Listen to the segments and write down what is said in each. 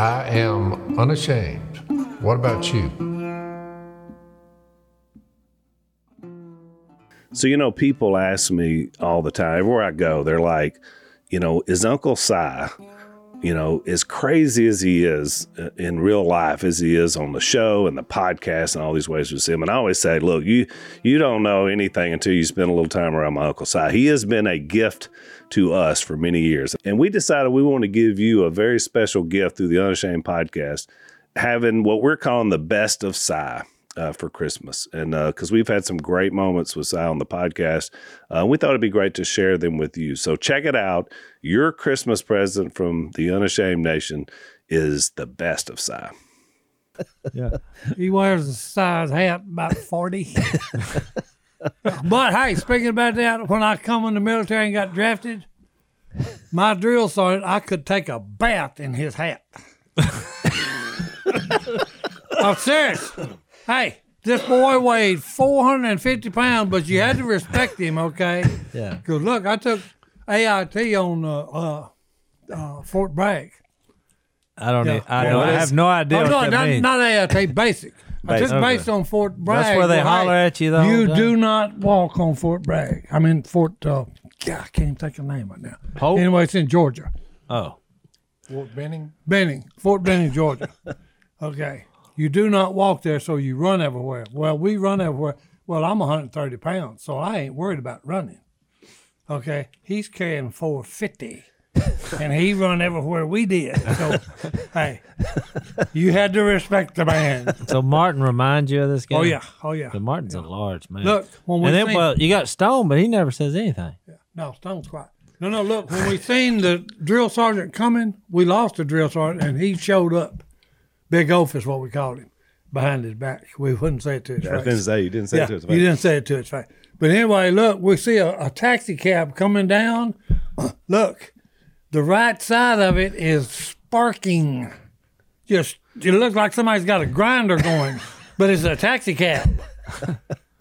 I am unashamed. What about you? So, you know, people ask me all the time, everywhere I go, they're like, you know, is Uncle Si, you know, as crazy as he is uh, in real life as he is on the show and the podcast and all these ways with him. And I always say, look, you you don't know anything until you spend a little time around my Uncle Si. He has been a gift to us for many years. And we decided we want to give you a very special gift through the Unashamed podcast, having what we're calling the best of Si uh, for Christmas. And because uh, we've had some great moments with Si on the podcast, uh, we thought it'd be great to share them with you. So check it out. Your Christmas present from the Unashamed Nation is the best of Si. Yeah. he wears a size hat about 40. but hey, speaking about that, when I come in the military and got drafted, my drill sergeant, I could take a bath in his hat. I'm serious. Hey, this boy weighed 450 pounds, but you had to respect him, okay? Yeah. Because look, I took AIT on uh, uh, uh, Fort Bragg. I don't. Yeah. I, Yeah, don't, I have no idea Oh, what no, that not, means. not AIT, basic. I took Okay. base on Fort Bragg. That's where they but, holler hey, at you though. You time? do not walk on Fort Bragg. I mean Fort. Uh, God, I can't even think of the name right now. Pope? Anyway, it's in Georgia. oh, Fort Benning? Benning, Fort Benning, Georgia. Okay. You do not walk there, so you run everywhere. Well, we run everywhere. Well, I'm 130 pounds, so I ain't worried about running. Okay. He's carrying 450, and he run everywhere we did. So, hey, you had to respect the man. so Martin reminds you of this guy? Oh yeah, oh yeah. The Martin's a large man. Look, when we and then seen- well, you got Stone, but he never says anything. Yeah. No, Stone's quiet. No, no, look, when we seen the drill sergeant coming, we lost the drill sergeant and he showed up. Big oaf is what we called him, behind his back. We wouldn't say it to his I face. didn't say you didn't say yeah, it to his face. you didn't say it to his face. But anyway, look, we see a, a taxi cab coming down. Look, the right side of it is sparking. Just, it looks like somebody's got a grinder going, but it's a taxi cab.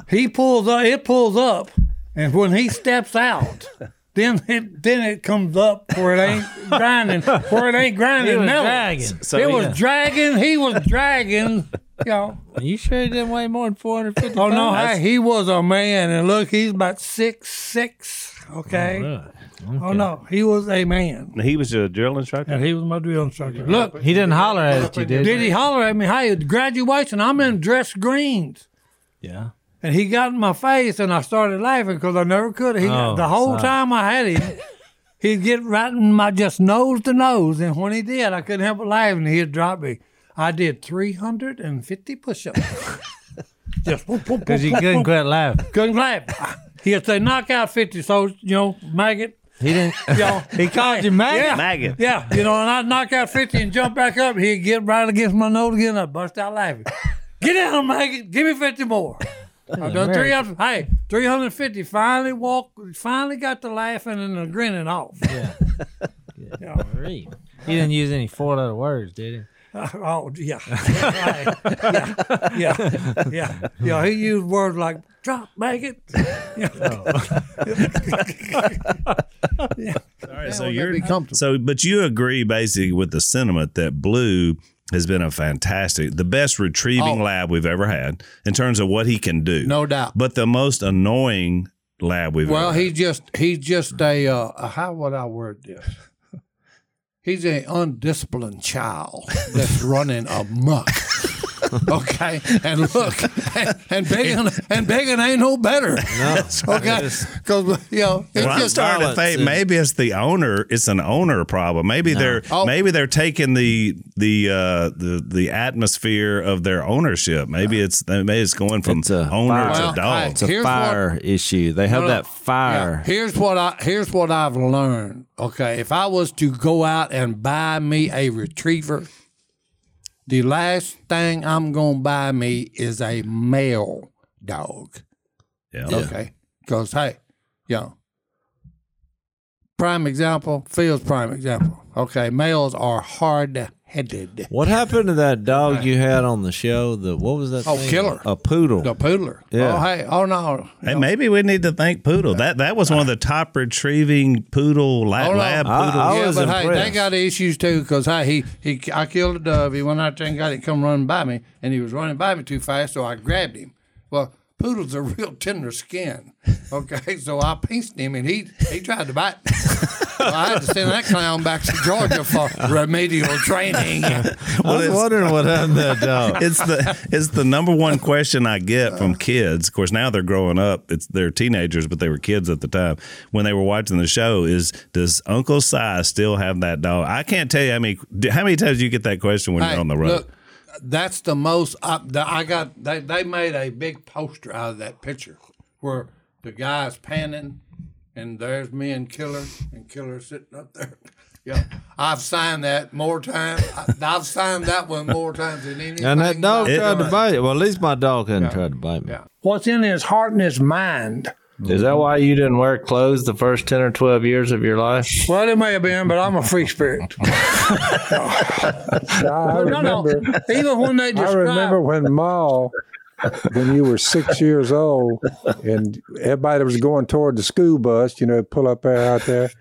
He pulls up, it pulls up, and when he steps out, then it then it comes up where it ain't grinding, where it ain't grinding. He was metal. dragging. So, it was yeah. dragging. He was dragging. You know. Are you sure he didn't weigh more than 450 Oh no, pounds? hey, he was a man, and look, he's about six six. Okay. Really? Oh no, he was a man, He was a drill instructor. and he was my drill instructor. Look, He didn't holler at you, did, did he? he holler at me? Hey, at graduation, I'm in dress greens. Yeah. And he got in my face, and I started laughing because I never could. He, Oh, the whole son. time I had him, he'd get right in my just nose to nose, and when he did, I couldn't help but laughing. He'd drop me. I did 350 push-ups. just Because you couldn't quit laughing. couldn't laugh. He'd say "Knock out 50, so you know, maggot. He didn't. You know, he called you maggot. yeah, Maggot. yeah, you know, and I'd knock out 50 and jump back up. He'd get right against my nose again. I'd bust out laughing. Get down, maggot. Give me 50 more. I've done 300. Hey, 350. Finally walked, finally got the laughing and the grinning off. Yeah. Yeah. He didn't use any four letter words, did he? Oh, yeah. Right. yeah. Yeah. Yeah. Yeah. He used words like drop, maggot. Oh. Yeah. All right, so you're so, but you agree basically with the sentiment that Blue has been a fantastic, the best retrieving Oh. lab we've ever had in terms of what he can do. No doubt. but the most annoying lab we've Well, ever. he's just he's just a uh, how would I word this? He's an undisciplined child that's running amok. okay, and look, and, and Biggin and begging ain't no better. No. Okay, because you know it's Well, I'm just starting to violence think and- maybe it's the owner. It's an owner problem. Maybe they're Oh. maybe they're taking the the uh, the the atmosphere of their ownership. Maybe it's maybe it's going from It's owner Well, to dog. It's a Here's what- fire issue. They have No, no. that fire. Yeah, here's what I here's what I've learned. Okay, if I was to go out and buy me a retriever, the last thing I'm gonna buy me is a male dog. yeah. Okay, because hey, you know, prime example, Phil's prime example. Okay, males are hard to headed. What happened to that dog you had on the show? The what was that? Oh, thing? Killer. A poodle. The poodler. Yeah. Oh, hey. Oh, no. Hey, maybe we need to thank Poodle. That that was one of the top retrieving poodle la- oh, Hold on. lab I- poodles. I yeah, was but hey, they got issues too because hey, he, he I killed a dove. He went out there and got it, come running by me, and he was running by me too fast, so I grabbed him. Well, poodles are real tender skin. Okay, so I pinched him, and he he tried to bite. me. so I had to send that clown back to Georgia for remedial training. I was wondering what happened to that dog. it's the it's the number one question I get from kids. Of course, now they're growing up. It's they're teenagers, but they were kids at the time when they were watching the show. Is does Uncle Si still have that dog? I can't tell you how many how many times you get that question when Hey, you're on the road. Look, that's the most. I, the, I got. They, they made a big poster out of that picture where the guy's panning, and there's me and Killer, and Killer sitting up there. Yeah, I've signed that more times. I, I've signed that one more times than anything. And that dog tried to bite it. Well, at least my dog hadn't tried to bite me. Yeah. What's in his heart and his mind? Is that mm-hmm. why you didn't wear clothes the first 10 or 12 years of your life? Well, it may have been, but I'm a free spirit. I no, no. remember. Even when they I remember when Ma, when you were six years old, and everybody was going toward the school bus. You know, pull up there out there,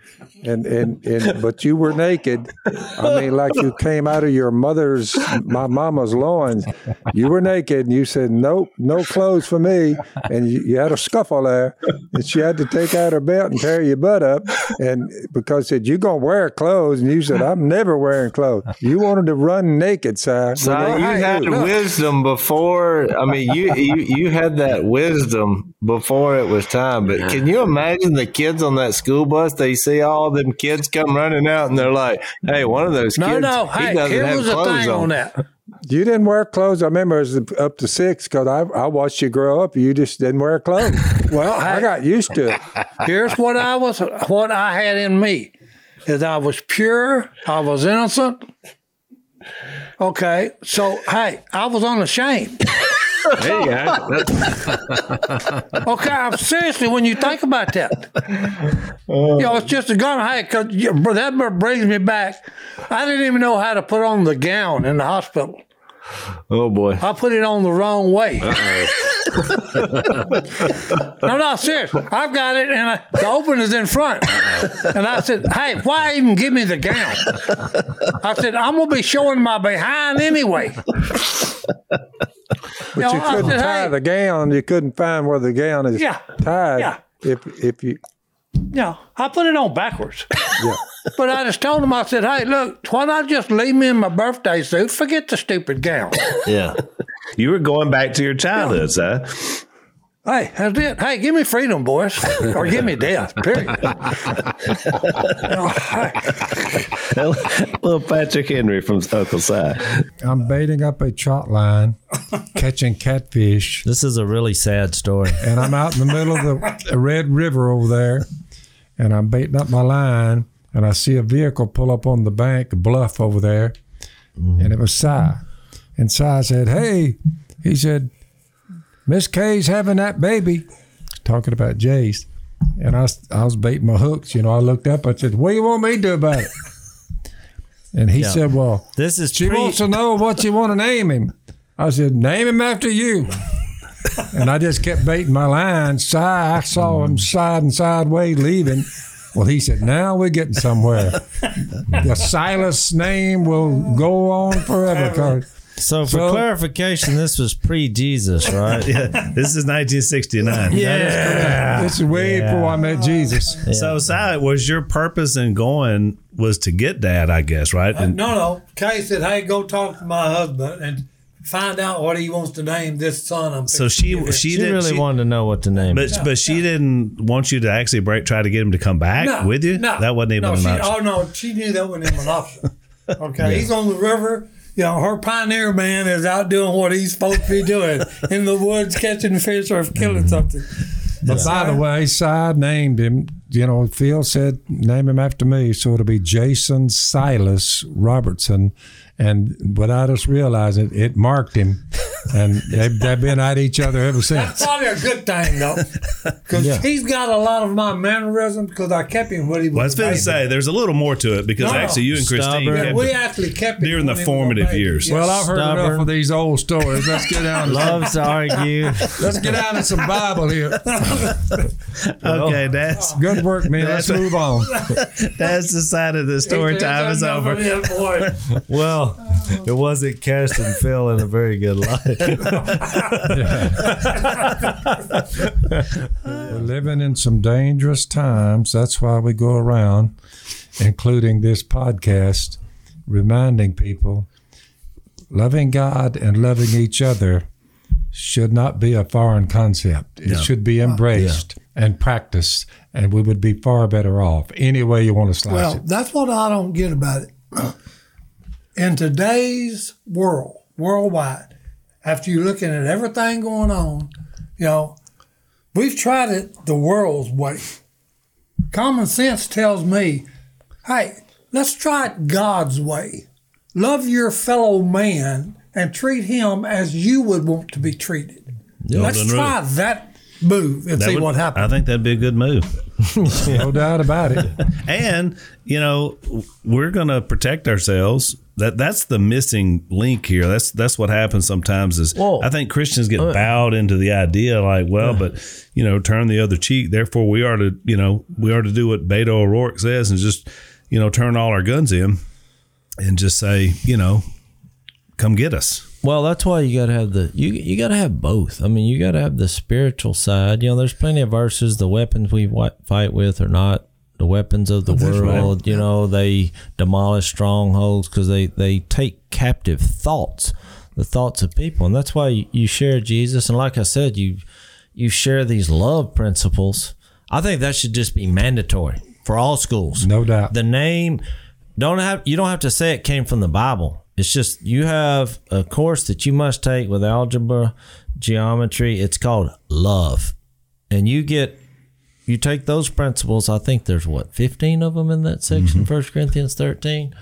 and and and but you were naked. I mean, like you came out of your mother's, my mama's loins. You were naked, and you said, "Nope, no clothes for me." And you, you had a scuffle there, and she had to take out her belt and tear your butt up, and because said you're gonna wear clothes, and you said, "I'm never wearing clothes." You wanted to run naked, sir. So you had look. wisdom before. I mean, you, you you had that wisdom before it was time. But can you imagine the kids on that school bus? They see all them kids come running out, and they're like, "Hey, one of those kids, no. he Hey, doesn't here have was the clothes thing on. on." that. You didn't wear clothes. I remember it was up to six because I, I watched you grow up. You just didn't wear clothes. Well, I hey, got used to it. here's what I was, what I had in me, is I was pure, I was innocent. Okay, so hey, I was unashamed. There you go. That's- Okay, I'm seriously when you think about that. you know, it's oh. just a gun. Hey, cause you- that brings me back. I didn't even know how to put on the gown in the hospital. Oh boy. I put it on the wrong way. no, no, serious. I've got it, and I, the opener's in front. And I said, "Hey, why even give me the gown?" I said, "I'm gonna be showing my behind anyway." But you couldn't tie the gown. You couldn't find where the gown is Yeah. tied. Yeah. If if you Yeah, I put it on backwards. yeah. But I just told him, I said, "Hey, look, why not just leave me in my birthday suit? Forget the stupid gown." Yeah. You were going back to your childhood, sir. Hey, that's it. Hey, give me freedom, boys, or give me death. Period. You oh, know, hey, Little Patrick Henry from Uncle Si. I'm baiting up a trot line, catching catfish, This is a really sad story. and I'm out in the middle of the Red River over there, and I'm baiting up my line, and I see a vehicle pull up on the bank, bluff over there, mm-hmm. and it was Si. And Si said, Hey, he said, Miss Kay's having that baby, talking about Jace. And I, was- I was baiting my hooks. You know, I looked up, I said, What do you want me to do about it? And he Yeah. said, Well, This is she pre- wants to know what you want to name him. I said, name him after you. And I just kept baiting my line. Si, I saw him mm. sliding sideways leaving. Well, he said, now we're getting somewhere. the Silas name will go on forever. 'cause So for So- clarification, this was pre-Jesus, right? Yeah, this is 1969. Yeah. This is way before I met Jesus. So, Si, was your purpose in going was to get dad, I guess, right? Uh, and no, no. Kay said, "Hey, go talk to my husband and find out what he wants to name this son." I'm so she she, She didn't really she- wanted to know what to name. but it. but she didn't want you to actually break try to get him to come back No, with you. No, that wasn't even no, an she, option. Oh no, she knew that wasn't even an option. Okay, he's on the river. You know, her pioneer man is out doing what he's supposed to be doing in the woods, catching fish or killing Mm-hmm. something. But by the way, Si named him, you know, Phil said, name him after me. So it'll be Jason Silas Robertson. And without us realizing it, it marked him. and they've, they've been at each other ever since. That's probably a good thing though, because Yeah. he's got a lot of my mannerisms. Because I kept him when he was. Well, I was going to say there's a little more to it because No, no. actually you and Christine Yeah, kept we it actually kept him during the when he was a formative years. Yeah. Well, I've heard enough of these old stories. Let's get down. Loves to argue. Let's get down to some Bible here. okay, that's Good work, man. Let's move on. that's the side of the story time is over. of him, boy. Well, it wasn't cast and fell in a very good light. We're living in some dangerous times. That's why we go around, including this podcast, reminding people loving God and loving each other should not be a foreign concept. It should be embraced and practiced, and we would be far better off. Any way you want to slice Well, it. Well, that's what I don't get about it. In today's world, worldwide, after you're looking at everything going on, you know, we've tried it the world's way. Common sense tells me, hey, let's try it God's way. Love your fellow man and treat him as you would want to be treated. let's Golden try that move and That see would- what happens. I think that'd be a good move. No doubt about it. And you know, we're going to protect ourselves. That that's the missing link here. That's that's what happens sometimes. Is Well, I think Christians get uh, bowed into the idea like, well, uh, but you know, turn the other cheek. Therefore, we are to you know we are to do what Beto O'Rourke says and just you know turn all our guns in and just say you know, come get us. Well, that's why you got to have the you you got to have both. I mean, you got to have the spiritual side. You know, there's plenty of verses. The weapons we fight with are not the weapons of the world. You know, they demolish strongholds because they they take captive thoughts, the thoughts of people, and that's why you share Jesus. And like I said, you you share these love principles. I think that should just be mandatory for all schools. No doubt. The name don't have you don't have to say it came from the Bible. It's just you have a course that you must take with algebra, geometry. It's called love. And you get you take those principles, I think there's what, 15 of them in that section, mm-hmm. First Corinthians 13.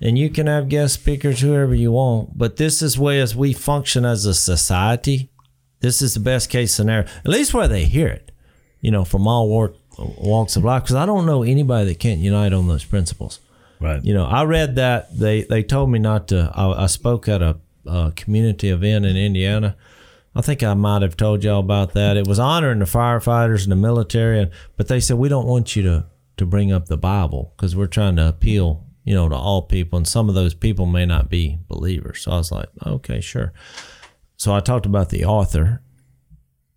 And you can have guest speakers, whoever you want. But this is way as we function as a society. This is the best case scenario, at least where they hear it, you know, from all walk, walks of life. Because I don't know anybody that can't unite on those principles. Right. You know, I read that they they told me not to. I, I spoke at a, a community event in Indiana. I think I might have told y'all about that. It was honoring the firefighters and the military, but they said we don't want you to to bring up the Bible because we're trying to appeal, you know, to all people, and some of those people may not be believers. So I was like, okay, sure. So I talked about the author,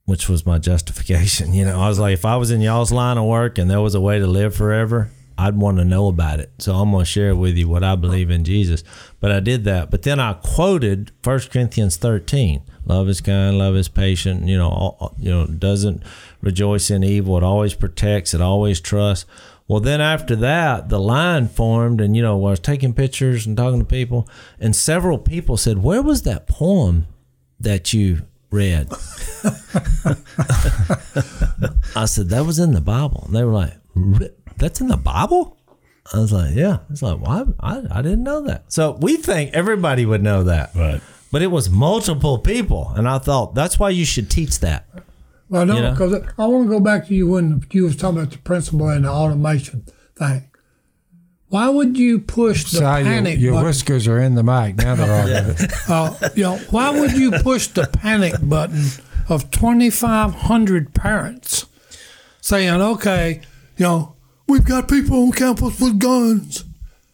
which was my justification. You know, I was like, if I was in y'all's line of work and there was a way to live forever, I'd want to know about it. So I'm going to share with you what I believe in Jesus. But I did that. But then I quoted 1 Corinthians 13. Love is kind, love is patient, you know, all, you know, doesn't rejoice in evil. It always protects, it always trusts. Well, then after that, the line formed, and you know, I was taking pictures and talking to people, and several people said, "Where was that poem that you read?" I said, "That was in the Bible." And they were like, "Re- "That's in the Bible?" I was like, "Yeah." It's like, "Why? I, I didn't know that." So we think everybody would know that, Right. but it was multiple people, and I thought that's why you should teach that. Well, no, You know? because I want to go back to you when you was talking about the principle and the automation thing. Why would you push the Si, panic your button? whiskers are in the mic. Now they're all of it. Uh, you know, why would you push the panic button of 2,500 parents saying, okay, you know, we've got people on campus with guns.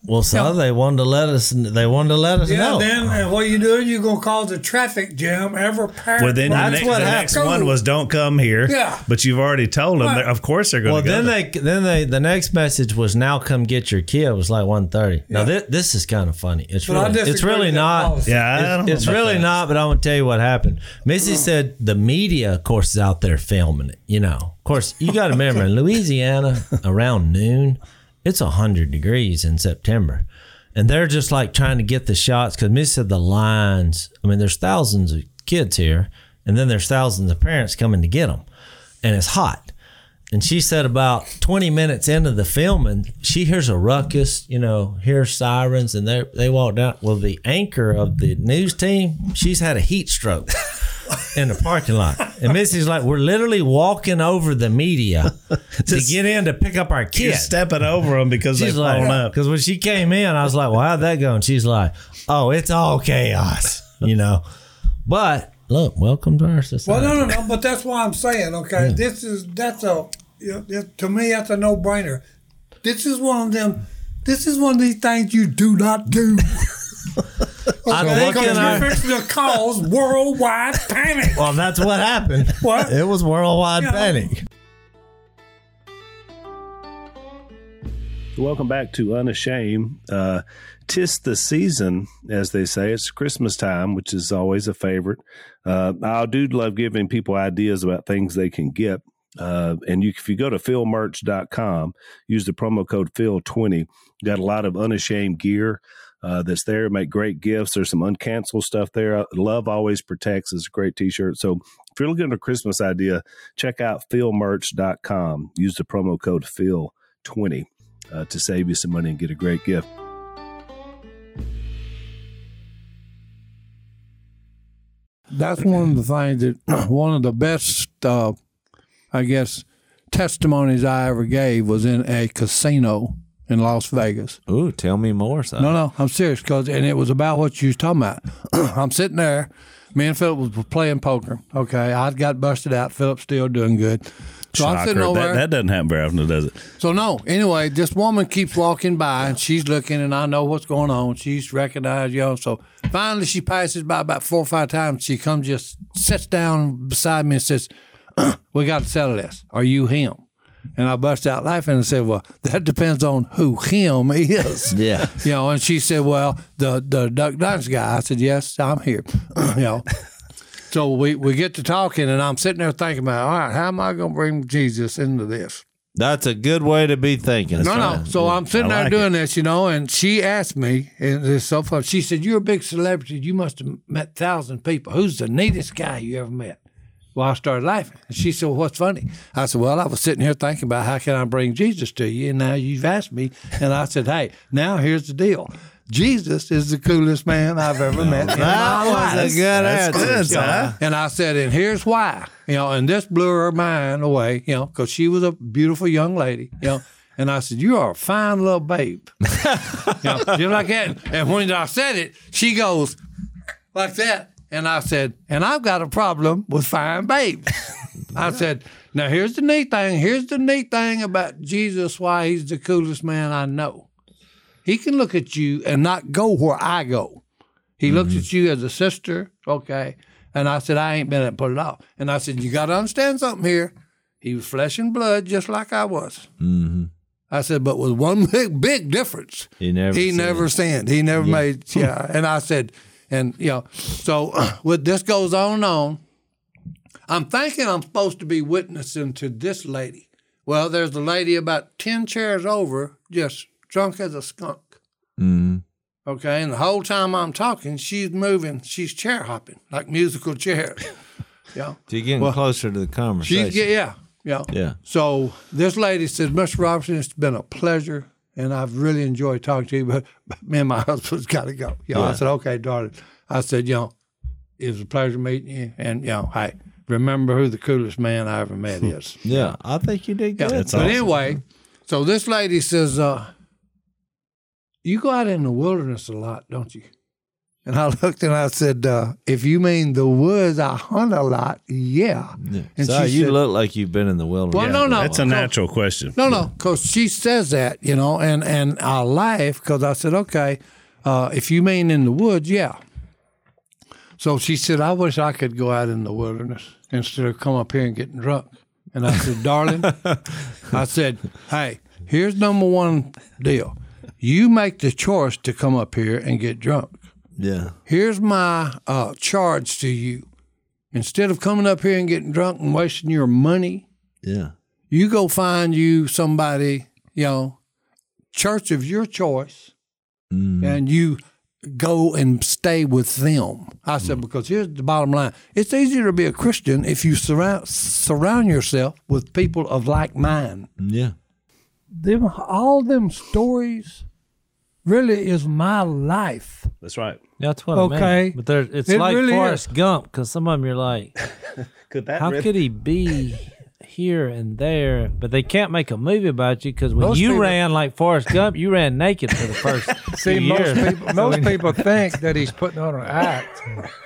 Well, so they wanted to let us. They wanted to let us know. Yeah, know. then and what you doing? You're going to cause a traffic jam. Every parent. Well, then the, That's next, what the happened. next one was don't come here. Yeah. But you've already told them. Right. Of course they're going Well, to go. then there. they then they the next message was now come get your kid. It was like one thirty. Now this, this is kind of funny. It's But really it's really not. policy. Yeah, I don't It's, know it's really that. not. But I'm gonna tell you what happened. Missy said the media, of course, is out there filming it. You know, of course, you got to remember in Louisiana around noon, it's hundred degrees in September. And they're just like trying to get the shots because Missy said the lines. I mean, there's thousands of kids here, and then there's thousands of parents coming to get them, and it's hot. And she said about 20 minutes into the filming, she hears a ruckus, you know, hears sirens, and they they walk down. Well, the anchor of the news team, she's had a heat stroke in the parking lot. And Missy's like, we're literally walking over the media to get in to pick up our You're kid. stepping over them because She's they've like, fallen up. because when she came in, I was like, well, how'd that go? And she's like, oh, it's all chaos, you know. But look, welcome to our system. Well, society. no, no, no. But that's why I'm saying, okay, this is that's a you know, it- to me that's a no brainer. This is one of them. This is one of these things you do not do. I think Because in you're our, fixing to cause worldwide panic. well, that's what happened. What? It was worldwide Yeah. panic. Welcome back to Unashamed. Uh, tis the season, as they say. It's Christmas time, which is always a favorite. Uh, I do love giving people ideas about things they can get. Uh, and you, if you go to philmerch.com, use the promo code Phil20. Got a lot of unashamed gear uh, that's there. Make great gifts. There's some uncanceled stuff there. Love always protects is a great T-shirt. So if you're looking at a Christmas idea, check out philmerch.com. Use the promo code Phil20 uh, to save you some money and get a great gift. That's one of the things that one of the best, uh, I guess, testimonies I ever gave was in a casino in Las Vegas. Ooh, tell me more, son. No, no, I'm serious, cause and it was about what you was talking about. I'm sitting there. Me and Philip was playing poker. Okay, I got busted out. Philip's still doing good. So I'm sitting over That, there. that doesn't happen very often, does it? So no. Anyway, this woman keeps walking by and she's looking, and I know what's going on. She's recognized, you know. So finally, she passes by about four or five times. She comes, just sits down beside me and says, "We got to settle this. Are you him?" And I bust out laughing and said, "Well, that depends on who him is." Yeah. You know, and she said, "Well, the the Duck Dynasty guy." I said, "Yes, I'm here." you know. So we, we get to talking, and I'm sitting there thinking about, all right, how am I going to bring Jesus into this? That's a good way to be thinking. no, no. So I'm sitting I there like doing this, you know, and she asked me, and it's so fun. She said, "You're a big celebrity. You must have met thousand people. Who's the neatest guy you ever met?" Well, I started laughing. And she said, well, "What's funny?" I said, "Well, I was sitting here thinking about how can I bring Jesus to you, and now you've asked me." And I said, "Hey, now here's the deal." Jesus is the coolest man I've ever met. in my life. That was a good answer. son. And I said, and here's why, you know, and this blew her mind away, you know, because she was a beautiful young lady, you know. And I said, you are a fine little babe. you know, just like that. And when I said it, she goes like that. And I said, and I've got a problem with fine babes. I said, now here's the neat thing. Here's the neat thing about Jesus, why he's the coolest man I know. He can look at you and not go where I go. He looks at you as a sister, okay. And I said, I ain't been able to put it off. And I said, you got to understand something here. He was flesh and blood, just like I was. Mm-hmm. I said, but with one big, big difference. He never He sinned. never sinned. He never made, yeah. And I said, and you know, so with this goes on and on. I'm thinking I'm supposed to be witnessing to this lady. Well, there's a lady about 10 chairs over, just drunk as a skunk. Mm-hmm. Okay, and the whole time I'm talking, she's moving, she's chair hopping like musical chairs. yeah, So you're getting closer to the conversation. yeah, yeah, Yeah. So this lady says, Mr. Robertson, it's been a pleasure, and I've really enjoyed talking to you, but, but me and my husband's got to go. You know, I said, okay, darling. I said, you know, it was a pleasure meeting you, and you know, hey, remember who the coolest man I ever met is. Yeah, I think you did Yeah. good. but anyway, so this lady says, uh, "You go out in the wilderness a lot, don't you?" And I looked and I said, uh, "If you mean the woods, I hunt a lot. Yeah." And so she you said- look like you've been in the wilderness. Well, no, no, That's a no. natural question. No, no, because she says that, you know, and and I laugh because I said, okay, uh, if you mean in the woods, yeah. So she said, I wish I could go out in the wilderness instead of come up here and getting drunk. And I said, darling, I said, hey, here's number one deal. You make the choice to come up here and get drunk. Yeah. Here's my uh, charge to you. Instead of coming up here and getting drunk and wasting your money, Yeah. you go find you somebody, you know, church of your choice, Mm. and you go and stay with them? I said, because here's the bottom line: it's easier to be a Christian if you surround surround yourself with people of like mind. Yeah. Them all them stories really is my life. That's right. That's what I Okay. mean. But there, it's It like really Forrest Gump because some of them you're like, Could that how really- could he be here and there? But they can't make a movie about you because when Most you people- ran like Forrest Gump, you ran naked for the first See, few most years. people, most people think that he's putting on an act,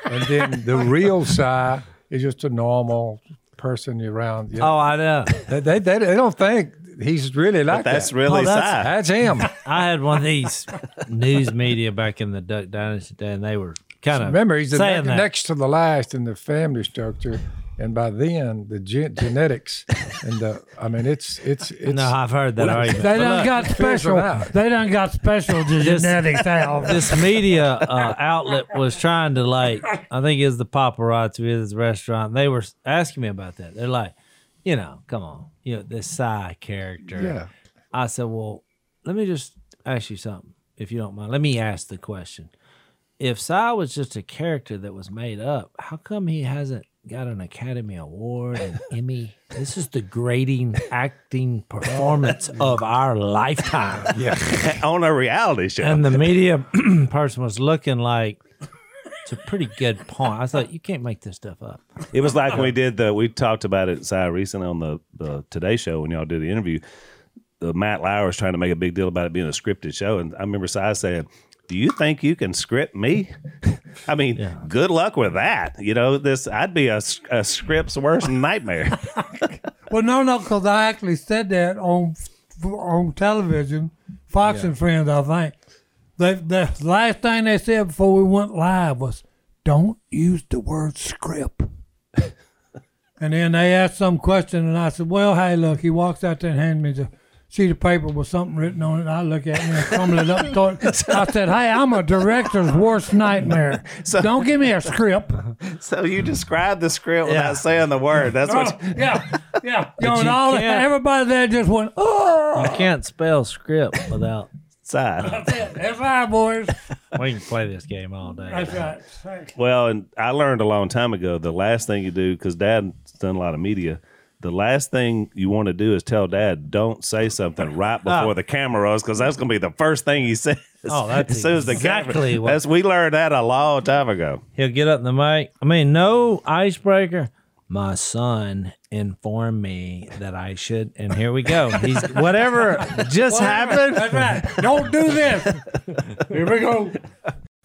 and then the real side is just a normal person you're around. You know? Oh, I know. They, they, they, they don't think he's really like that. That's that. really Oh, that's- sad. That's him. I had one of these news media back in the Duck Dynasty day, and they were kind of Remember, he's the saying ne- that. next to the last in the family structure, and by then the gen- genetics and the I mean, it's it's it's. no, I've heard that argument. They But done look, got special. it out. They done got special genetics out. this media uh, outlet was trying to like I think it was the paparazzi with his restaurant. They were asking me about that. They're like, you know, come on, you know, this Si character. Yeah. I said, well, let me just ask you something, if you don't mind. Let me ask the question. If Si was just a character that was made up, how come he hasn't got an Academy Award and Emmy? This is the grading acting performance of our lifetime. Yeah. on a reality show. And the media person was looking like it's a pretty good point. I thought you can't make this stuff up. It was like when we did the we talked about it Si recently on the, the Today Show when y'all did the interview. The Matt Lauer was trying to make a big deal about it being a scripted show, and I remember Si saying, "Do you think you can script me?" I mean, good luck with that. You know, this I'd be a, a script's worst nightmare. Well, no, no, because I actually said that on on television, Fox and Friends. I think they, the last thing they said before we went live was, "Don't use the word script." and then they asked some question, and I said, "Well, hey, look." He walks out there and hands me the sheet of paper with something written on it. And I look at it and crumble it up. And throw it. I said, "Hey, I'm a director's worst nightmare. So, Don't give me a script." so you described the script without saying the word. That's what. Oh, yeah, yeah. You know, you and all everybody there just went, "Oh." You can't spell script without. Si. That's right, boys. We can play this game all day. That's right. Well, and I learned a long time ago the last thing you do, because Dad's done a lot of media, the last thing you want to do is tell Dad, don't say something right ah. before the camera rolls, because that's going to be the first thing he says. Oh, that's as soon as the exactly camera. what- That's we learned that a long time ago. He'll get up in the mic. I mean, no icebreaker. My son informed me that I should, and here we go. He's whatever just happened. That's right. Don't do this. Here we go.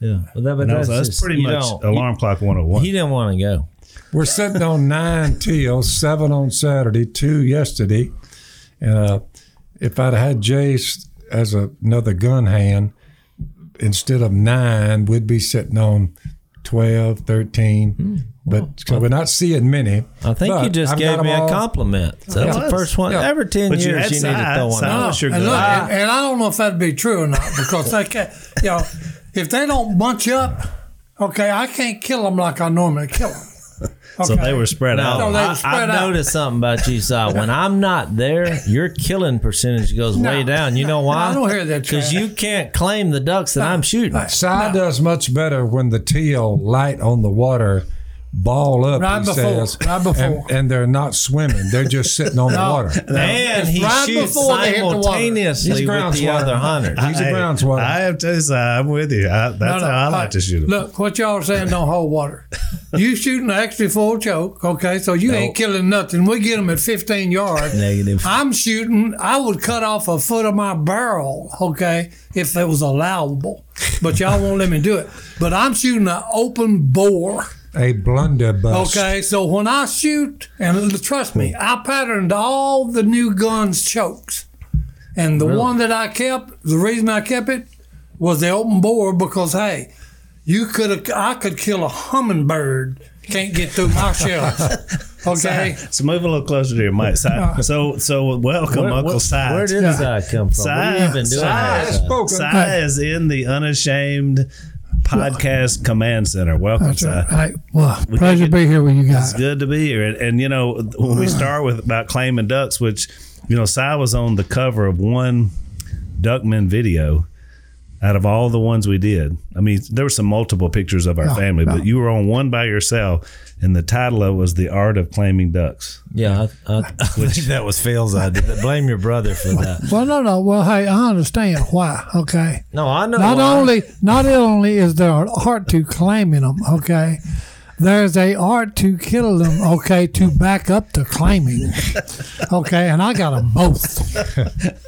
Yeah, but, that, but No, that's, so that's just- pretty much don't- alarm clock 101. He, he didn't want to go. We're sitting on nine teals, seven on Saturday, two yesterday. And uh, if I'd had Jace as a, another gun hand, instead of nine, we'd be sitting on 12, 13. But oh, so we're not seeing many. I think you just I've gave me a all- compliment. So that's the first one. Yeah. Every 10 But years, had you, need to throw one Si out. was your And, look, guy. and, and I don't know if that'd be true or not because they can't, you know, if they don't bunch up, okay, I can't kill them like I normally kill them. So they were spread No, out. No, they I, spread I've out. noticed something about you, Si. When I'm not there, your killing percentage goes way down. You know why? I don't hear that Because you can't claim the ducks that I'm shooting. Si does much better when the teal light on the water ball up, Right he before, says. right before. And, and they're not swimming. They're just sitting on the No. water. And he right shoots before they hit the water. simultaneously He's a with the swallow. other hunter. He's a Hey, ground swallow. I have to say, I'm with you. I, that's No, no, how I like all to shoot 'em. Look, what y'all are saying don't hold water. You shooting an extra full choke, okay? So you ain't killing nothing. We get them at 15 yards. Negative. I'm shooting. I would cut off a foot of my barrel, okay, if it was allowable. But y'all won't let me do it. But I'm shooting an open bore. A blunderbuss. Okay, so when I shoot, and trust me, I patterned all the new guns chokes. And the one that I kept, the reason I kept it was the open bore because hey, you could I could kill a hummingbird, can't get through my shells. Okay, So move a little closer to your mic. Si. Uh-huh. So, so welcome, Where, Uncle where, Si. where did Si come from? what have you been doing? Si, Si? Si is in the Unashamed Podcast Command Center. Welcome, Si. Hey, well, pleasure to be here with you It's guys. good to be here. And, and you know, when we start with about claiming ducks, which you know, Si was on the cover of one Duckman video. out of all the ones we did. I mean, there were some multiple pictures of our oh, family, but you were on one by yourself, and the title of it was "The Art of Claiming Ducks." Yeah, I, I, I think that was Phil's idea. Blame your brother for that. Well, no, no. Well, hey, I understand why. Okay. No, I know. Not why. only, not only is there an art to claiming them. Okay. There's a art to kill them. Okay, to back up the claiming. Okay, and I got them both.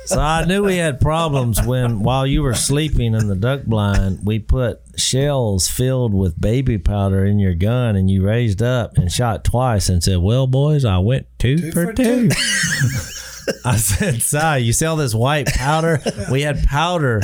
So I knew we had problems when, while you were sleeping in the duck blind, we put shells filled with baby powder in your gun, and you raised up and shot twice and said, "Well, boys, I went two, for, two. I said, "Si, you see all this white powder? We had powder."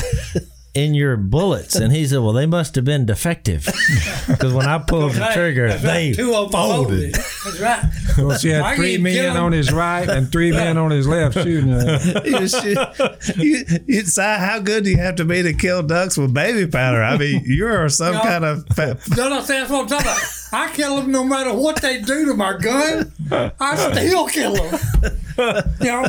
In your bullets, and he said, "Well, they must have been defective because when I pulled the trigger, they two folded." That's right. Well, she Why had three men on his right and three men on his left shooting. At him. you, should- you, you, Si, how good do you have to be to kill ducks with baby powder? I mean, you're some No. kind of fa- No, no, see, that's what I'm talking about. I kill them no matter what they do to my gun. I still kill them. You know?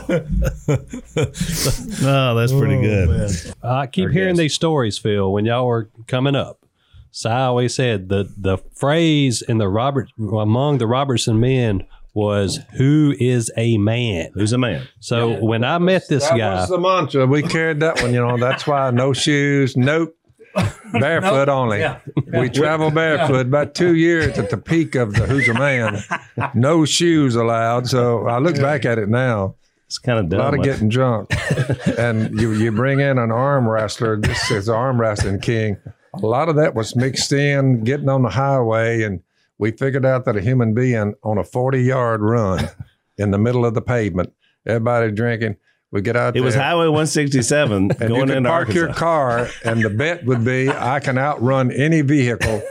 Oh, that's pretty oh, good. I keep hearing these stories, Phil, when y'all were coming up. So I always said the the phrase in the Robert among the Robertson men was "Who is a man?" Who's a man? So when I met this that guy, was the mantra. We carried that one, you know. That's why no shoes, nope. Barefoot only. We travel barefoot about two years at the peak of the Who's a Man. No shoes allowed. So I look back at it now. It's kind of A lot of getting drunk, and you you bring in an arm wrestler. This is arm wrestling king. A lot of that was mixed in, getting on the highway, and we figured out that a human being on a forty yard run in the middle of the pavement, everybody drinking. We get out it there. was Highway 167 and going can into park your car, and the bet would be I can outrun any vehicle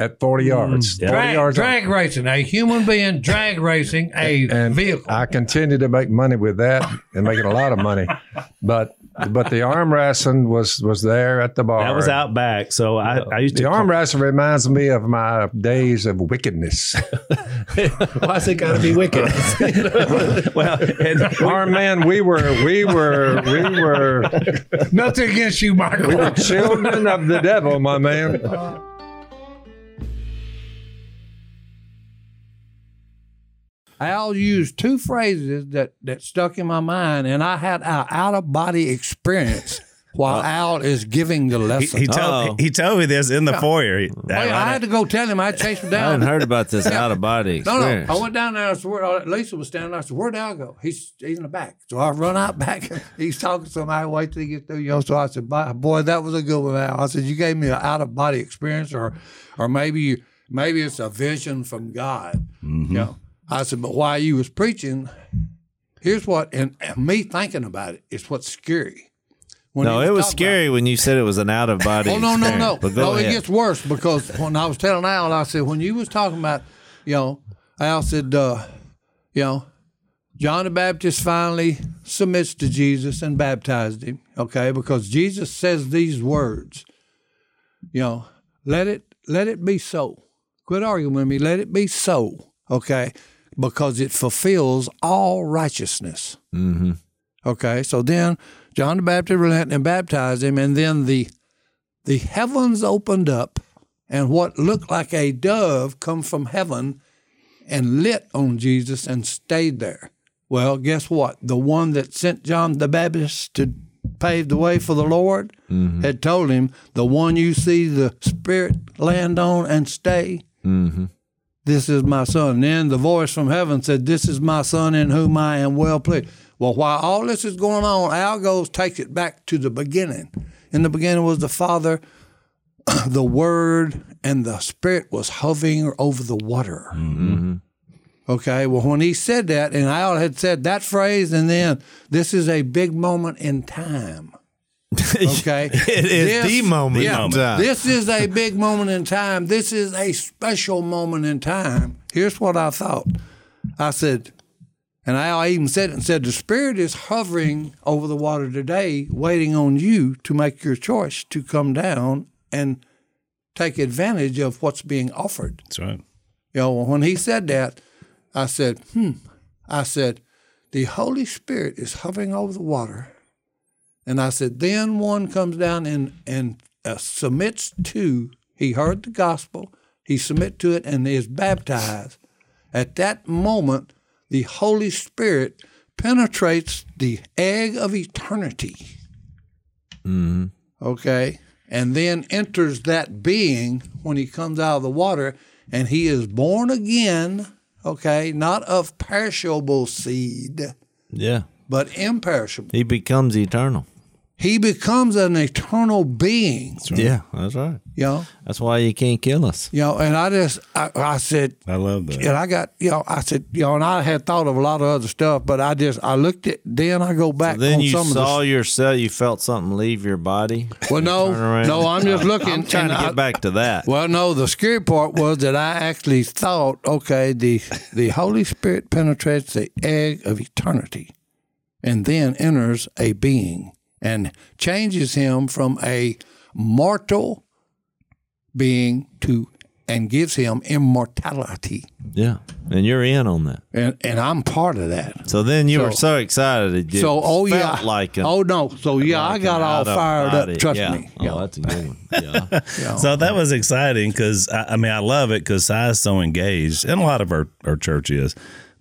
at 40 mm, yards. 40 Drag, yards. drag racing, a human being drag racing a and vehicle. I continue to make money with that and making a lot of money. But but the arm wrestling was was there at the bar. That was out back. So I, I used to. The arm wrestling reminds me of my days of wickedness. Why's it got to be wicked? well, and Arm man, we were we were we were Nothing against you, Michael. we were children of the devil, my man. Al used two phrases that, that stuck in my mind, and I had an out of body experience while Al is giving the lesson. he told he told me this in the foyer. He- Oh, yeah, I had to go tell him. I chased him down. I down. hadn't heard about this out of body No, experience. no. I went down there. I said, where, Lisa was standing there. I said, where'd Al go? He's, he's in the back. So I run out back. He's talking to somebody. Wait till he gets through. You know, so I said, "Boy, boy, that was a good one, Al. I said, you gave me an out of body experience, or or maybe you, maybe it's a vision from God. Mm-hmm. You know, I said, but while you was preaching, here's what, and, and me thinking about it is what's scary. No, he it was scary when you said it was an out of body. Oh no no no no! It gets worse because when I was telling Al, I said when you was talking about, you know, Al said, uh, you know, John the Baptist finally submits to Jesus and baptized him. Okay, because Jesus says these words, you know, let it let it be so. Quit arguing with me. Let it be so. Okay, because it fulfills all righteousness. mm-hmm. Okay, so then John the Baptist relented and baptized him, and then the the heavens opened up, and what looked like a dove come from heaven and lit on Jesus and stayed there. Well, guess what? The one that sent John the Baptist to pave the way for the Lord had told him, "The one you see the Spirit land on and stay." Mm-hmm. This is my son. And then the voice from heaven said, This is my son in whom I am well pleased. Well, while all this is going on, Al goes takes it back to the beginning. In the beginning was the Father, the Word, and the Spirit was hovering over the water. Mm-hmm. Okay, well, when he said that, and Al had said that phrase, and then this is a big moment in time. Okay, It is the moment Yeah, in time. this is a big moment in time. This is a special moment in time. Here's what I thought. I said, and I even said it and said, the Spirit is hovering over the water today, waiting on you to make your choice to come down and take advantage of what's being offered. That's right. You know, when he said that, I said, hmm. I said, the Holy Spirit is hovering over the water. And I said, then one comes down and and uh, submits to. He heard the gospel. He submits to it and is baptized. At that moment, the Holy Spirit penetrates the egg of eternity. Okay. And then enters that being when he comes out of the water and he is born again, okay, not of perishable seed, Yeah. but imperishable. He becomes eternal. He becomes an eternal being, Yeah, that's right. you know. That's why you can't kill us. You know, and I just, I, I said, I love that. and I got, you know, I said, you know, and I had thought of a lot of other stuff, but I just, I looked at, then I go back Then on you some saw of the. yourself. You felt something leave your body. Well, no, no, I'm just looking. I'm trying and to I- get back to that. Well, no, the scary part was that I actually thought, okay, the the Holy Spirit penetrates the egg of eternity and then enters a being and changes him from a mortal being to and gives him immortality. Yeah, and you're in on that. And and I'm part of that. So then you So- were so excited. It so oh felt yeah. like an, oh no. So yeah, I got all fired body. up, trust yeah. me. Oh, Yeah. that's a good one. Yeah. Yeah. So that was exciting because I, I mean I love it because I is so engaged, and a lot of our, our church is,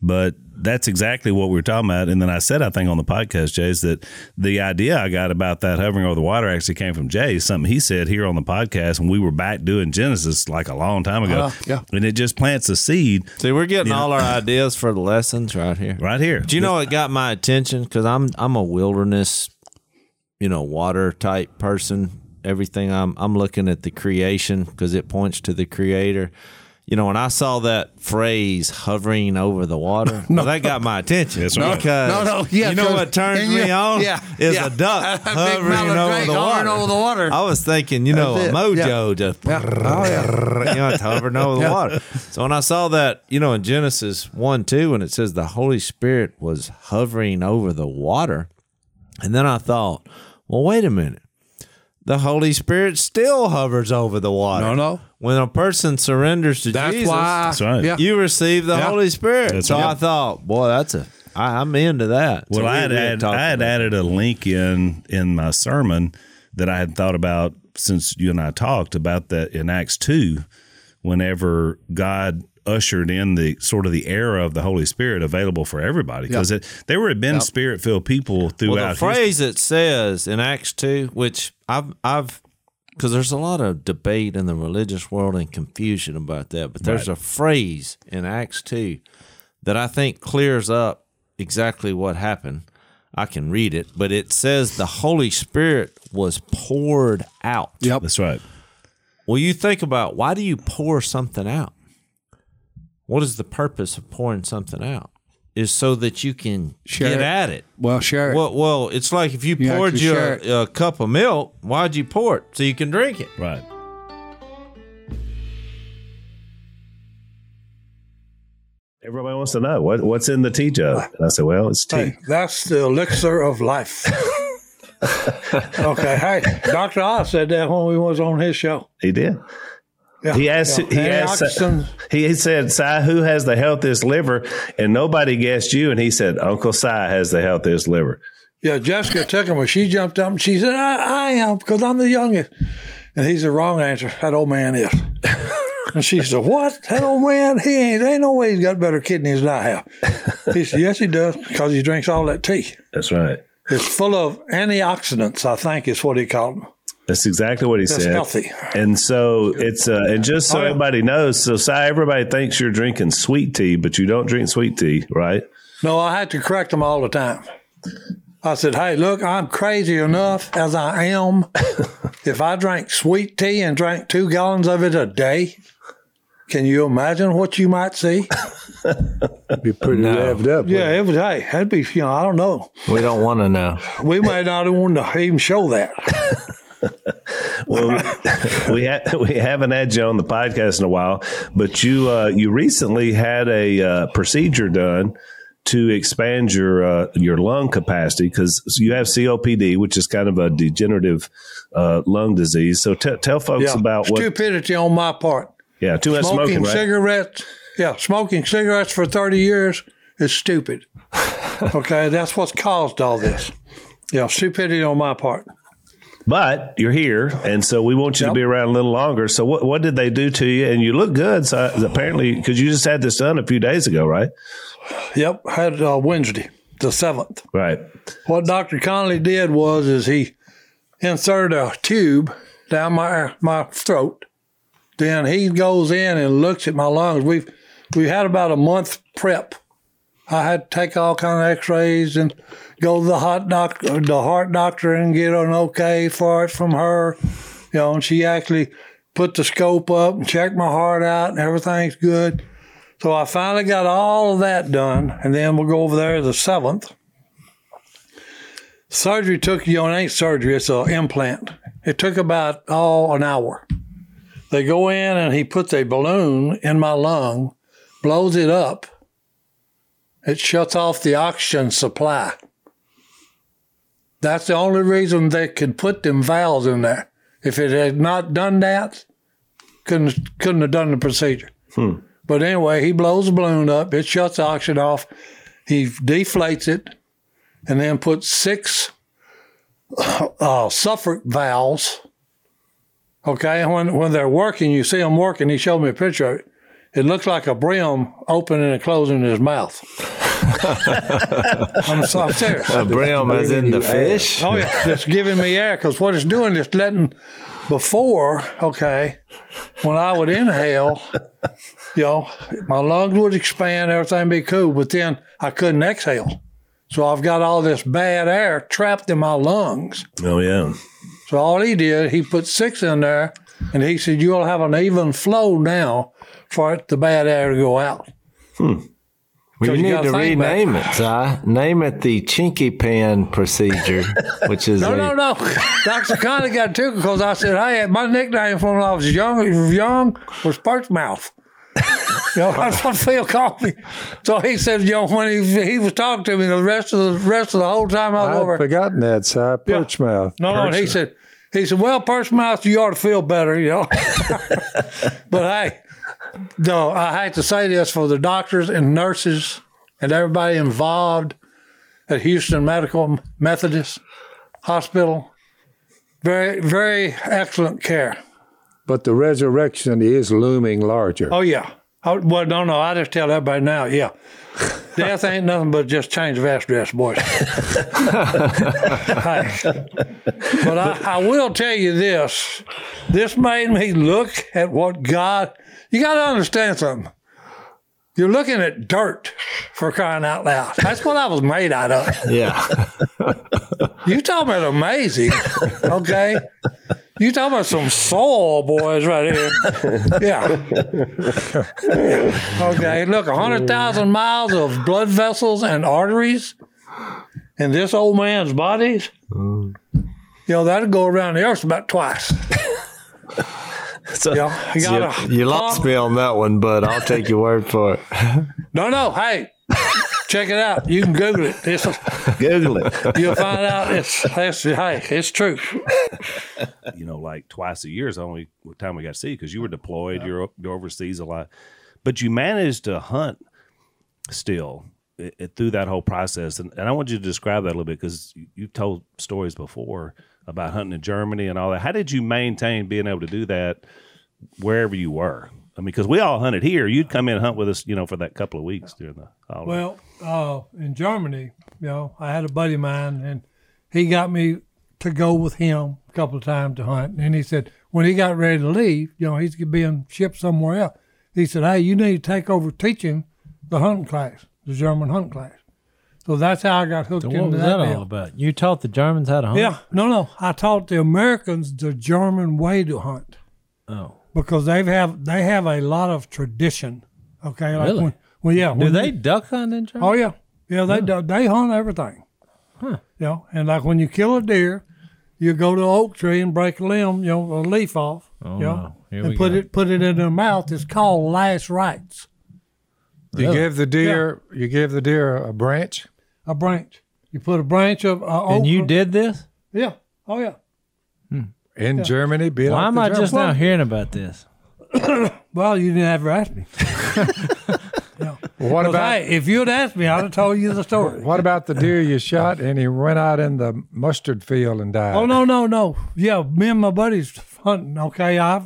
but that's exactly what we were talking about. And then I said I think on the podcast, Jase, is that the idea I got about that hovering over the water actually came from Jase. Something he said here on the podcast when we were back doing Genesis like a long time ago. Uh, yeah. and it just plants a seed See, we're getting all our ideas for the lessons right here. right here. Do you know what got my attention? Because I'm I'm a wilderness, you know, water type person. Everything I'm I'm looking at the creation because it points to the creator. You know, when I saw that phrase hovering over the water, well, that got my attention. That's right. Because No, no, yeah, you know what turns you- me on yeah, is yeah. a duck hovering over the water. over the water. I was thinking, you know, a mojo just Yeah. Oh, yeah. you know, it's hovering over the water. So when I saw that, you know, in Genesis 1 2, when it says the Holy Spirit was hovering over the water, and then I thought, well, wait a minute. The Holy Spirit still hovers over the water. No, no. When a person surrenders to That's Jesus, why. That's right. Yeah. you receive the Yeah. Holy Spirit. That's so right. I thought, boy, that's a, I, I'm into that. Well, So I we had, really add, talked I had about added a link in in my sermon that I had thought about since you and I talked about that in Acts two, whenever God ushered in the sort of the era of the Holy Spirit available for everybody because there were been spirit filled people throughout. Well, the history. phrase it says in Acts two, which I've I've because there's a lot of debate in the religious world and confusion about that, but there's a phrase in Acts two that I think clears up exactly what happened. I can read it, but it says the Holy Spirit was poured out. Yep. That's right. Well, you think about why do you pour something out? What is the purpose of pouring something out? Is so that you can Share get it. at it. Well, share it. Well, well, it's like if you, You poured actually you share a, a uh, cup of milk, why'd you pour it? So you can drink it. Right. Everybody wants to know what what's in the tea jug. And I said, well, it's tea. Hey, that's the elixir of life. okay, hey, Dr. Oz said that when we was on his show. He did. Yeah, He asked. yeah. He asked. He said, "Si, who has the healthiest liver?" And nobody guessed you. And he said, "Uncle Si has the healthiest liver." Yeah, Jessica took him, she jumped up and she said, I, I am because I'm the youngest. And he's the wrong answer. That old man is. and she said, What? That old man? He ain't, ain't no way he's got better kidneys than I have. He said, Yes, he does because he drinks all that tea. That's right. It's full of antioxidants, I think is what he called them. That's exactly what he That's said. healthy. And so it's uh, and just so Oh, yeah. everybody knows, so Si, everybody thinks you're drinking sweet tea, but you don't drink sweet tea, right? No, I had to correct them all the time. I said, Hey, look, I'm crazy enough as I am. if I drank sweet tea and drank two gallons of it a day, can you imagine what you might see? Be pretty revved up. Yeah, it was. Hey, that'd be. You know, I don't know. We don't want to know. We may not want to even show that. Well, we ha- we haven't had you on the podcast in a while, but you uh, you recently had a uh, procedure done to expand your uh, your lung capacity because you have COPD, which is kind of a degenerative uh, lung disease. So t- tell folks Yeah, about what. stupidity on my part. Yeah, too much Smoking, smoking, right? cigarettes. Yeah, smoking cigarettes for thirty years is stupid. okay, that's what's caused all this. Yeah, stupidity on my part. But you're here, and so we want you to be around a little longer. So what what did they do to you? And you look good. So apparently, because you just had this done a few days ago, right? Yep, had uh, Wednesday, the seventh. Right. What Doctor Connolly did was is he inserted a tube down my my throat. Then he goes in and looks at my lungs. We've we had about a month prep. I had to take all kind of X-rays and go to the hot doc, the heart doctor, and get an okay for it from her. You know, and she actually put the scope up and checked my heart out, and everything's good. So I finally got all of that done, and then we'll go over there the seventh. Surgery took you know, it ain't surgery; it's an implant. It took about oh an hour. They go in and he puts a balloon in my lung, blows it up. It shuts off the oxygen supply. That's the only reason they could put them valves in there. If it had not done that, couldn't couldn't have done the procedure. Hmm. But anyway, he blows the balloon up. It shuts oxygen off. He deflates it, and then puts six uh, Suffolk valves. Okay, when when they're working, you see them working. He showed me a picture of it. It looks like a brim opening and closing his mouth. I'm, so- I'm serious. A brim as in the fish? Oh yeah, it's giving me air because what it's doing is letting. Before, okay, when I would inhale, you know, my lungs would expand, everything be cool, but then I couldn't exhale. So I've got all this bad air trapped in my lungs. Oh yeah. So all he did, he put six in there, and he said, "You'll have an even flow now for it, the bad air to go out." Hmm. Well, you you need gotta to it. rename it, Si. Name it the Chinky Pan procedure, which is No, a, no, no. Dr. Conley got took because I said, hey, my nickname from when I was young, young was Perch Mouth. you know, that's what Phil called me. So he said, you know, when he, he was talking to me the rest of the rest of the whole time I was I'd over. forgotten that, Si. Perch mouth. No, no, and he said, he said, well, Perch Mouth, you ought to feel better, you know. but hey, no, I hate to say this for the doctors and nurses and everybody involved at Houston Medical Methodist Hospital. Very, very excellent care. But the resurrection is looming larger. Oh yeah. Oh, well, no, no. I just tell everybody now. Yeah, death ain't nothing but just change vest dress, boys. Hey. But I, I will tell you this: this made me look at what God. You got to understand something. You're looking at dirt for crying out loud. That's what I was made out of. yeah. You talking about amazing, okay? You talk about some soul boys right here. Yeah. Okay, look, 100,000 miles of blood vessels and arteries in this old man's bodies. Mm. You know, that'd go around the earth about twice. So, Yeah, you You, you lost me on that one, but I'll take your word for it. No, no, hey, check it out. You can Google it. It's, Google it. you'll find out it's, it's hey, it's true. you know, like twice a year is the only time we got to see because you were deployed, you're, you're overseas a lot, but you managed to hunt still i i- through that whole process. And, and I want you to describe that a little bit because you, you've told stories before about hunting in Germany and all that. How did you maintain being able to do that wherever you were? I mean, because we all hunted here. You'd come in and hunt with us, you know, for that couple of weeks during the holiday. Well, uh, in Germany, you know, I had a buddy of mine, and he got me to go with him a couple of times to hunt. And he said when he got ready to leave, you know, he's being shipped somewhere else. He said, "Hey, you need to take over teaching the hunting class, the German hunting class." So that's how I got hooked So into what was that. that all about? You taught the Germans how to hunt? Yeah, no, no. I taught the Americans the German way to hunt Oh. Because they have they have a lot of tradition. Okay, like Really? when, well, yeah. Do they you- duck hunt in Germany? Oh yeah, yeah. They do, they hunt everything. Huh. You know, and like when you kill a deer, you go to an oak tree and break a limb, you know, a leaf off. Oh, you know, no. And put go. it put it in their mouth. It's called last rites. You give the deer, you give the deer a branch. A branch. You put a branch of uh, oak. And you did this? Yeah. Oh yeah. In Germany, be Why like am the I just Germans. now hearing about this? Well, you didn't ever ask me. What about- hey, if you'd asked me, I'd have told you the story. What about the deer you shot and he went out in the mustard field and died? Oh no, no, no. Yeah, me and my buddies hunting. Okay, I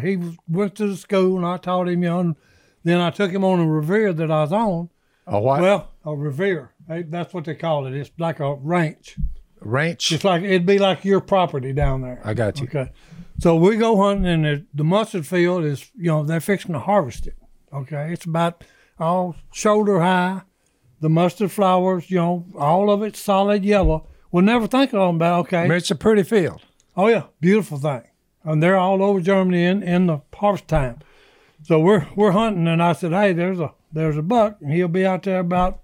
he went to the school and I taught him, young. then I took him on a Revier that I was on. A what? Well, a Revier. That's what they call it. It's like a ranch. Ranch. It's like it'd be like your property down there. I got you. Okay. So we go hunting, and the, the mustard field is, you know, they're fixing to harvest it. Okay. It's about all shoulder high. The mustard flowers, you know, all of it solid yellow. We'll never think of them about, okay. It's a pretty field. Oh, yeah. Beautiful thing. And they're all over Germany in, in the harvest time. So we're we're hunting, and I said, hey, there's a there's a buck, and he'll be out there about,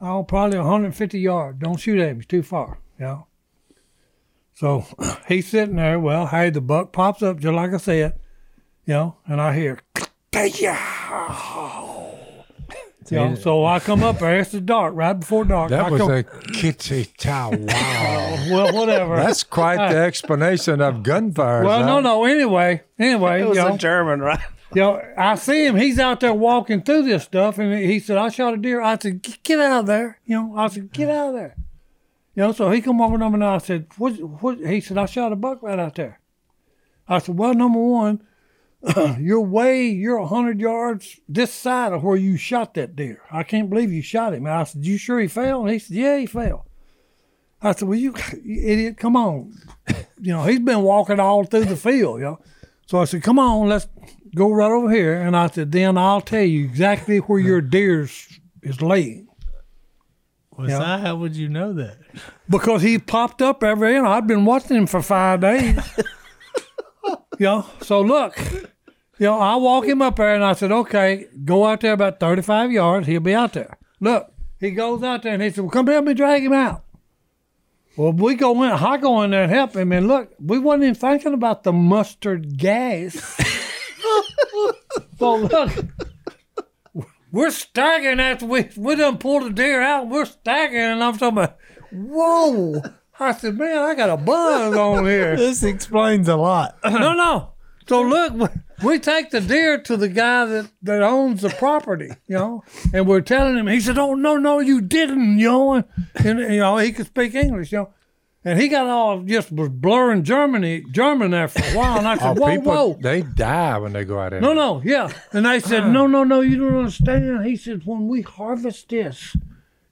oh, probably 150 yards. Don't shoot at him. He's too far, you know. So he's sitting there. Well, hey, the buck pops up just like I said, you know, and I hear, yeah. you know, so I come up there. It's dark, right before dark. That I was come- a kitty chow. Wow. well, whatever. That's quite the explanation of gunfire. well, no, no. Anyway, anyway, It was you know, a German, right? you know, I see him. He's out there walking through this stuff, and he said, "I shot a deer." I said, "Get- "Get out of there!" You know, I said, "Get out of there!" You know, so he come over me and I said, "What?" What? He said, "I shot a buck right out there." I said, "Well, number one, you're way, you're a hundred yards this side of where you shot that deer. I can't believe you shot him." I said, "You sure he fell?" And he said, "Yeah, he fell." I said, "Well, you, you idiot, come on." you know, he's been walking all through the field, you know. So I said, "Come on, let's go right over here." And I said, "Then I'll tell you exactly where your deer is laying." Well, Yeah. Si, how would you know that? because he popped up every you know I'd been watching him for five days. you know, so look, you know, I walk him up there and I said, okay, go out there about 35 yards. He'll be out there. Look, he goes out there and he said, well, come help me drag him out. Well, we go in, I go in there and help him. And look, we wasn't even thinking about the mustard gas. so look, we're staggering after we we done pulled the deer out. We're staggering, and I'm talking about, whoa! I said, man, I got a buzz on here. This explains a lot. no, no. So look, we, we take the deer to the guy that, that owns the property, you know, and we're telling him. He said, "Oh no, no, you didn't," you know, and, and you know he could speak English, you know. And he got all just was blurring Germany, German there for a while. And I Oh, said, "Whoa, people, whoa!" they die when they go out there. No, no, yeah. And they said, no, no, no, you don't understand. He said, when we harvest this,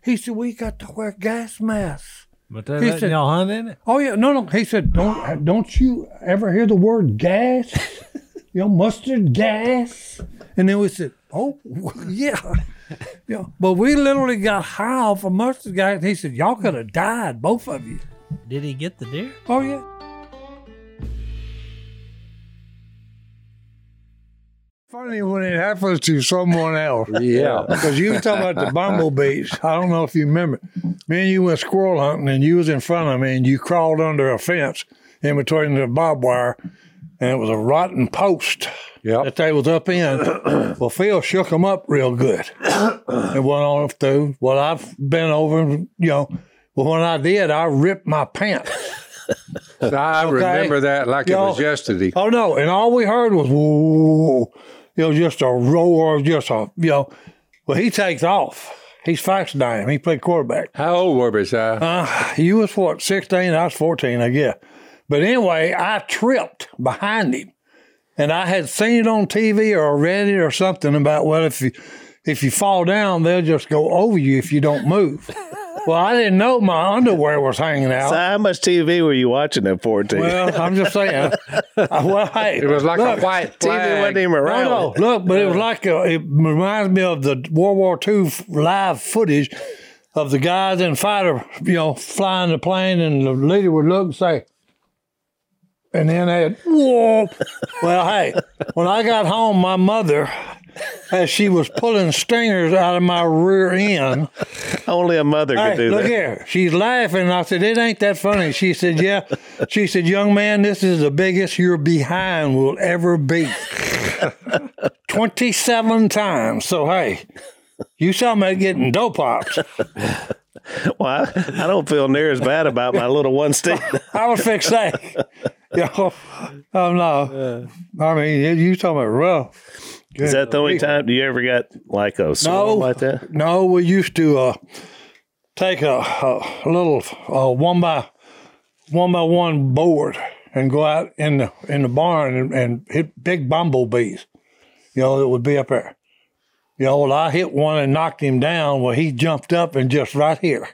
he said, we got to wear gas masks. But they're He letting said- y'all hunt in it. Oh yeah, no, no. He said, don't, don't you ever hear the word gas? you know, mustard gas. And then we said, oh yeah, yeah. But we literally got high off of mustard gas. And he said, y'all could have died, both of you. Did he get the deer? Oh yeah. Funny when it happens to someone else. Yeah. Because you were talking about the bumblebees. I don't know if you remember. Me and you went squirrel hunting and you was in front of me and you crawled under a fence in between the barbed wire and it was a rotten post Yep. that they was up in. well, Phil shook them up real good and went on through. Well, I've been over, you know, well, when I did, I ripped my pants. I remember that like it Yo. was yesterday. Oh no! And all we heard was whoa, you know, just a roar, just a you know. Well, he takes off. He's fast dime. He played quarterback. How old were we, Si? Uh, you was what sixteen? I was fourteen, I guess. But anyway, I tripped behind him, and I had seen it on TV or read it or something about well, if you if you fall down, they'll just go over you if you don't move. well, I didn't know my underwear was hanging out. So how much TV were you watching at 14? Well, I'm just saying. Well, hey, It was like look, a white TV flag. wasn't even around. No, no, look, but it was like a, it reminds me of the World War II live footage of the guys in fighter, you know, flying the plane, and the leader would look and say, and then they'd, whoa. well, hey, when I got home, my mother, as she was pulling stingers out of my rear end, Only a mother could Hey, do look that. Look here. She's laughing. I said, It ain't that funny. She said, Yeah. She said, Young man, this is the biggest your behind will ever be. 27 times. So, hey, you saw me getting dope pops. Well, I, I don't feel near as bad about my little one stick. I was fixed that. You know, oh, no. I mean, you talking about rough. Is that the only time? Do you ever got like a storm like that? No, we used to uh, take a, a little uh, one by one by one board and go out in the in the barn and, and hit big bumblebees. You know, that would be up there. You know, well, I hit one and knocked him down. Well, he jumped up and just right here.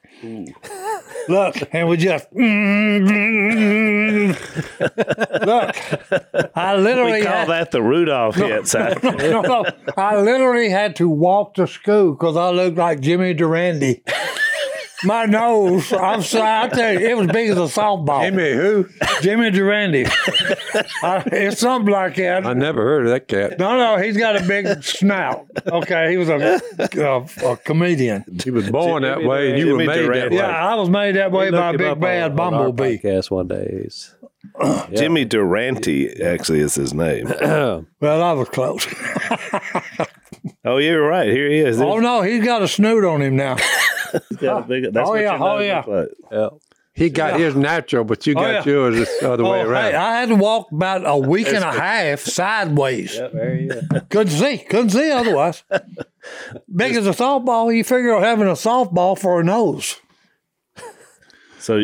Look, and we just look. I literally We call had- that the Rudolph hit. Si. no, no. I literally had to walk to school because I looked like Jimmy Durante. My nose, I'm sorry, I tell you, it was big as a softball. Jimmy who? Jimmy Durante. I, it's something like that. I never heard of that cat. No, no, he's got a big snout. Okay, he was a, a, a comedian. He was born that way, and you were Jimmy made that way. Yeah, I was made that way by a big bad on- on our bumblebee. podcast one day. He's- Jimmy Durante actually is his name. Well, I was close. Oh, you're right. Here he is. oh no, he's got a snoot on him now. He's got a big- that's Oh, what yeah, oh, yeah. looks like. yeah. He got his natural, but you Oh, got yeah. yours the other oh, way Oh, around. hey, I had to walk about a week and a half sideways. Couldn't see. Couldn't see otherwise. Big as a softball, you figure having a softball for a nose. So,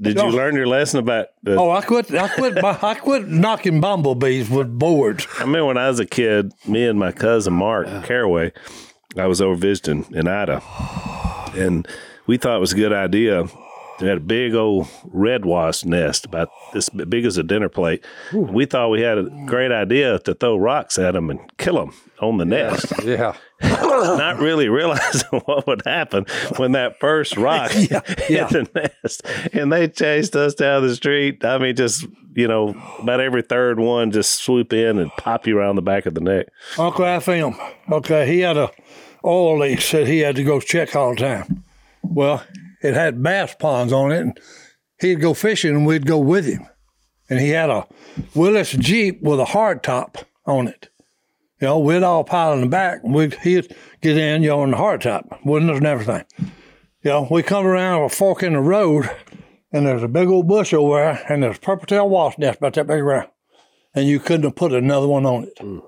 did you learn your lesson about? The, Oh, I quit. I quit. I quit knocking bumblebees with boards. I mean, when I was a kid, me and my cousin Mark Caraway, I was over visiting in Ida, and we thought it was a good idea. We had a big old red wasp nest about this big as a dinner plate. We thought we had a great idea to throw rocks at them and kill them on the nest. yeah. not really realizing what would happen when that first rock hit the nest. And they chased us down the street. I mean, just, you know, about every third one just swoop in and pop you around the back of the neck. Uncle FM. Okay, he had a oil leak that he had to go check all the time. Well, it had bass ponds on it, and he'd go fishing, and we'd go with him. And he had a Willys Jeep with a hard top on it. You know, we'd all pile in the back, and we'd he'd get in, you know, on the hard top, windows and everything. You know, we come around a fork in the road, and there's a big old bush over there, and there's a purple tail wasp nest about that big around, and you couldn't have put another one on it. Mm.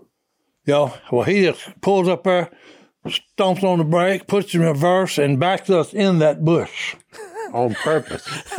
You know, well, he just pulls up there, stomps on the brake, puts in reverse, and backs us in that bush On purpose.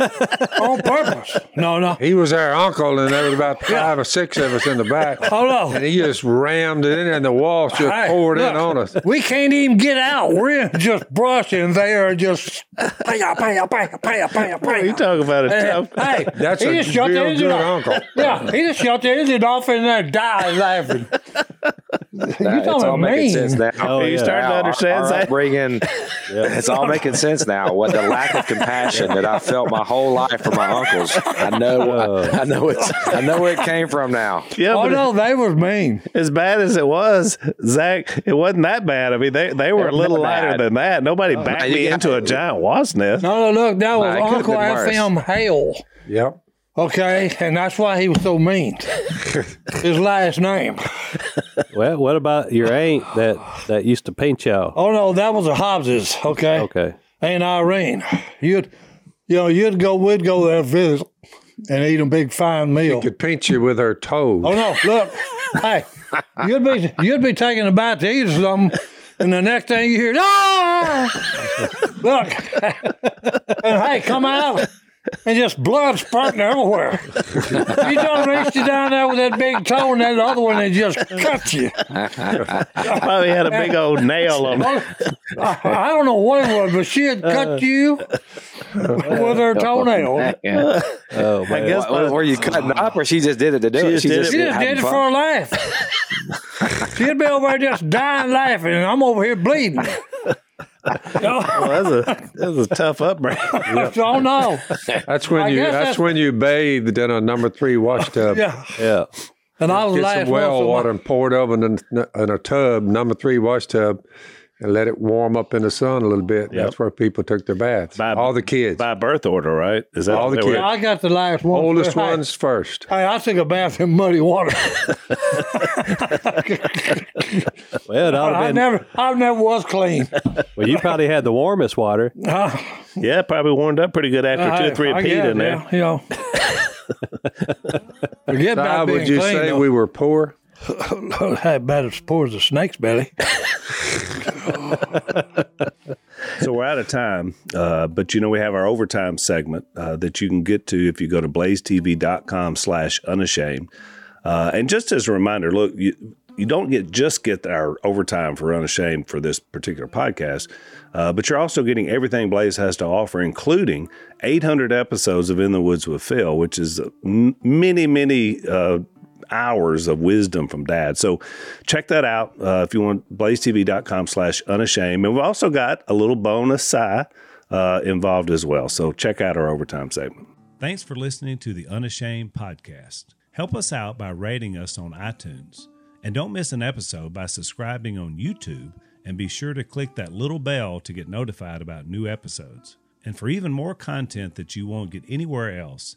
on purpose. No, no. He was our uncle, and there was about five or six of us in the back. Hold on. And he just rammed it in, and the walls just Hey, poured in look, on us. We can't even get out. We're in just brush, and they are just paya, paya, paya, paya, paya, paya. You talk about a And, tough. hey, That's he a just shut the real engine good off. uncle. Yeah, he just shut the engine off and there died laughing. you it's all talking making mean? sense now. Oh, Are you starting to Our- understand, our Zach? upbringing, It's all making sense now. What the lack of compassion that I felt my whole life for my uncles. I know. I, I know it's. I know where it came from now. Yeah, Oh but no, they were mean. as bad as it was, Zach, it wasn't that bad. I mean, they, they were a It was little lighter bad. than that. Nobody uh, backed you me got- into a giant wasp nest. No, no, look, that was Nah, it could've Uncle. FM Hale. Yep. Okay, and that's why he was so mean. His last name. Well, what about your aunt that that used to pinch y'all? Oh no, that was a Hobbs's. Okay. Okay. Aunt Irene. You'd, you know, you'd go, we'd go there visit and eat a big fine meal. She could pinch you with her toes. Oh no, look, hey, you'd be you'd be taking a bite to eat or something, and the next thing you hear, ah, look, and hey, come out. And just blood spurting everywhere. you just reached you down there with that big toe and that other one and just cut you. Probably had a big old nail on it. I, I don't know what it was, but she had cut uh. you with her toenail. Oh, oh I man. guess Were, by- were you cutting up, or she just did it to do She it? just did it. She just did it for a laugh. She'd be over there just dying laughing, and I'm over here bleeding. Well, that's a that's a tough upbringing. Oh no! That's when I you. guess That's, that's- when you bathed in a number three wash tub. Yeah, Yeah. and I was Get last some well one, so water and pour it over in a, in a tub, number three wash tub, and let it warm up in the sun a little bit. That's where people took their baths. By- All the kids. By birth order, right? Is that All the kids. were- I got the last one. Oldest Hey, ones first. Hey, I took a bath in muddy water. Well, it ought to I been, never, I never was clean. well, you probably had the warmest water. Uh, Yeah, probably warmed up pretty good after two or three I of peat guess, in there. yeah, you know. Forget Now, about being would you clean. say though. we were poor? How bad as poor as a snake's belly. so we're out of time, uh, but you know we have our overtime segment uh, that you can get to if you go to blazetv.com slash unashamed. Uh, and just as a reminder, look, you, you don't get just get our overtime for unashamed for this particular podcast, uh, but you're also getting everything Blaze has to offer, including 800 episodes of In the Woods with Phil, which is many, many uh, hours of wisdom from dad. So check that out uh, if you want, blazetv.com slash unashamed. And we've also got a little bonus Si uh, involved as well. So check out our overtime segment. Thanks for listening to the Unashamed podcast. Help us out by rating us on iTunes. And don't miss an episode by subscribing on YouTube and be sure to click that little bell to get notified about new episodes. And for even more content that you won't get anywhere else,